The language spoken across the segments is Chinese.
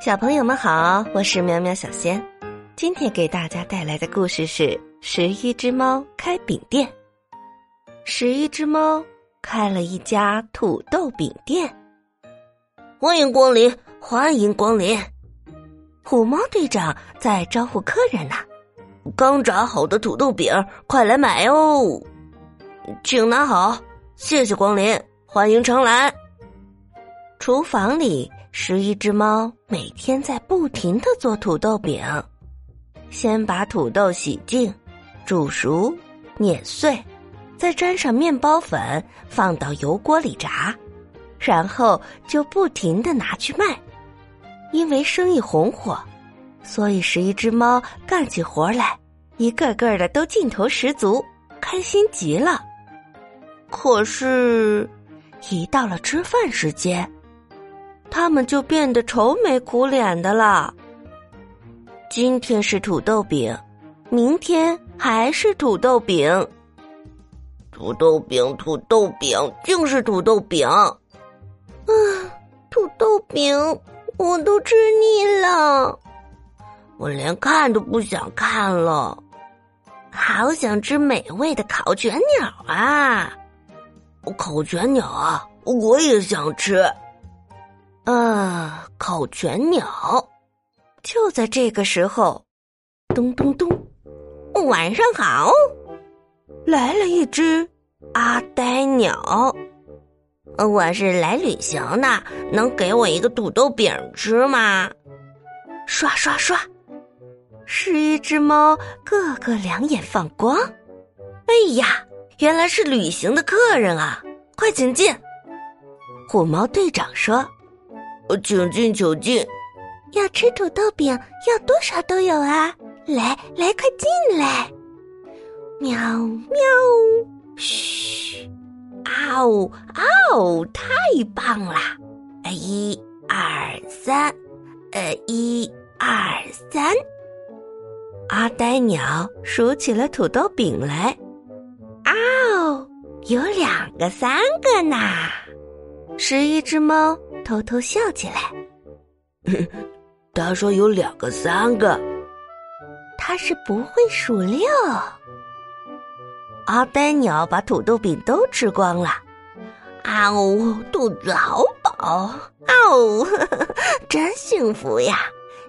小朋友们好，我是喵喵小仙。今天给大家带来的故事是《十一只猫开饼店》。十一只猫开了一家土豆饼店，欢迎光临，欢迎光临。虎猫队长在招呼客人呢。刚炸好的土豆饼，快来买哦！请拿好，谢谢光临，欢迎常来。厨房里。十一只猫每天在不停的做土豆饼，先把土豆洗净、煮熟、碾碎，再沾上面包粉，放到油锅里炸，然后就不停的拿去卖。因为生意红火，所以十一只猫干起活来，一个个的都劲头十足，开心极了。可是，一到了吃饭时间。他们就变得愁眉苦脸的了。今天是土豆饼，明天还是土豆饼。土豆饼，土豆饼，竟是土豆饼。啊，土豆饼，我都吃腻了，我连看都不想看了。好想吃美味的烤全鸟啊！烤全鸟啊，我也想吃。啊！烤全鸟，就在这个时候，咚咚咚！晚上好，来了一只阿呆鸟。我是来旅行的，能给我一个土豆饼吃吗？刷刷刷！是一只猫，个个两眼放光。哎呀，原来是旅行的客人啊！快请进。虎猫队长说。请进，请进。要吃土豆饼，要多少都有啊！来来，快进来！喵喵，嘘，啊呜啊呜，太棒了！一二三，呃，一二三。阿呆鸟数起了土豆饼来，啊呜，有两个，三个呢。十一只猫。偷偷笑起来，他说有两个、三个，他是不会数六。阿呆鸟把土豆饼都吃光了，啊呜，肚子好饱，啊呜，真幸福呀！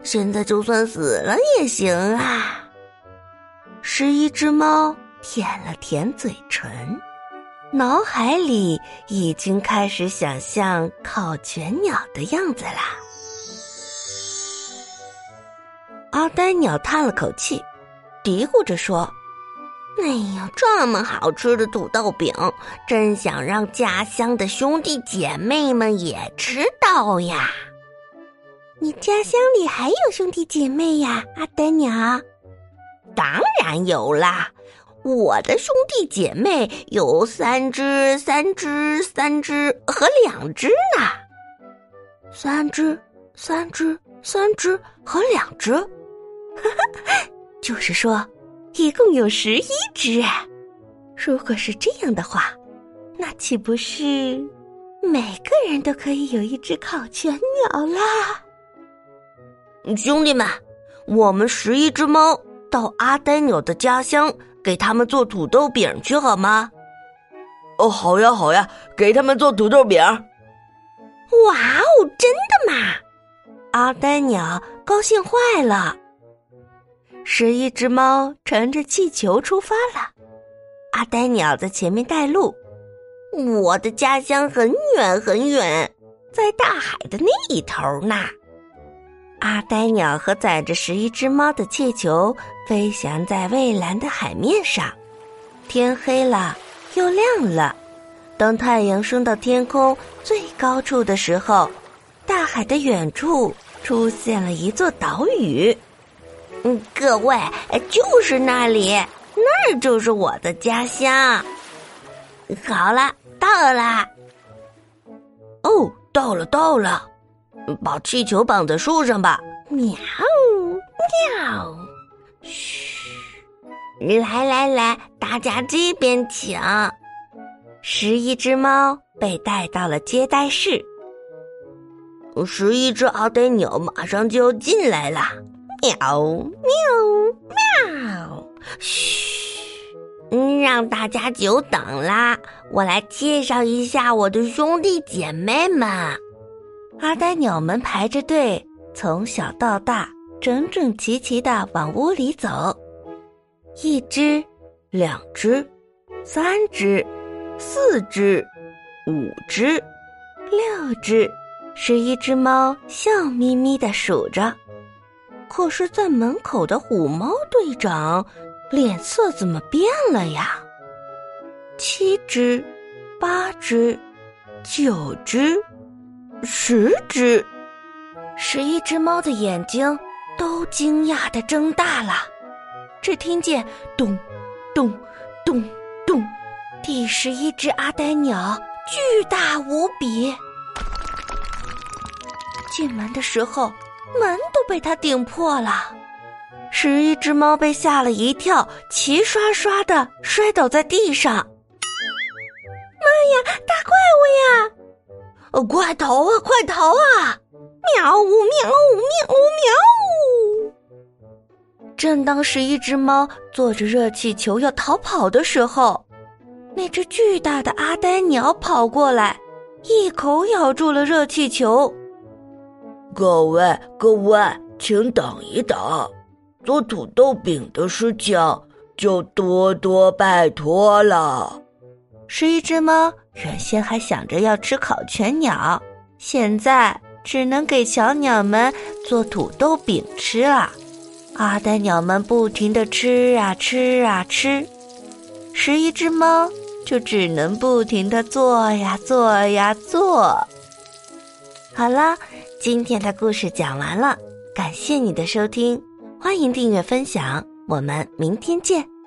现在就算死了也行啊。十一只猫舔了舔嘴唇。脑海里已经开始想象烤全鸟的样子啦。阿呆鸟叹了口气，嘀咕着说：“哎呀，这么好吃的土豆饼，真想让家乡的兄弟姐妹们也吃到呀！你家乡里还有兄弟姐妹呀，阿呆鸟？当然有啦。”我的兄弟姐妹有三只，三只，三只和两只呢。三只，三只，三只和两只，就是说，一共有十一只。如果是这样的话，那岂不是每个人都可以有一只烤全鸟啦？兄弟们，我们十一只猫到阿呆鸟的家乡。给他们做土豆饼去好吗？哦，好呀，好呀，给他们做土豆饼。哇哦，真的吗？阿呆鸟高兴坏了。十一只猫乘着气球出发了，阿呆鸟在前面带路。我的家乡很远很远，在大海的那一头呢。阿呆鸟和载着十一只猫的气球飞翔在蔚蓝的海面上，天黑了又亮了。当太阳升到天空最高处的时候，大海的远处出现了一座岛屿。嗯，各位，就是那里，那就是我的家乡。好了，到了。哦，到了，到了。把气球绑在树上吧！喵喵，嘘！来来来，大家这边请。十一只猫被带到了接待室。十一只阿呆鸟马上就要进来了。喵喵喵！嘘，让大家久等啦！我来介绍一下我的兄弟姐妹们。阿呆鸟们排着队，从小到大，整整齐齐的往屋里走。一只，两只，三只，四只，五只，六只，十一只猫笑眯眯的数着。可是，在门口的虎猫队长脸色怎么变了呀？七只，八只，九只，十只，十一只猫的眼睛都惊讶的睁大了。只听见咚，咚，咚，咚，第十一只阿呆鸟巨大无比。进门的时候。门都被他顶破了，十一只猫被吓了一跳，齐刷刷的摔倒在地上。妈呀，大怪物呀！哦，快逃啊，快逃啊！喵呜喵呜喵呜喵呜！正当十一只猫坐着热气球要逃跑的时候，那只巨大的阿呆鸟跑过来，一口咬住了热气球。各位，各位，请等一等，做土豆饼的事情就多多拜托了。十一只猫原先还想着要吃烤全鸟，现在只能给小鸟们做土豆饼吃了。阿呆鸟们不停的吃啊吃啊吃，十一只猫就只能不停的做呀做呀做。好了。今天的故事讲完了，感谢你的收听，欢迎订阅分享，我们明天见。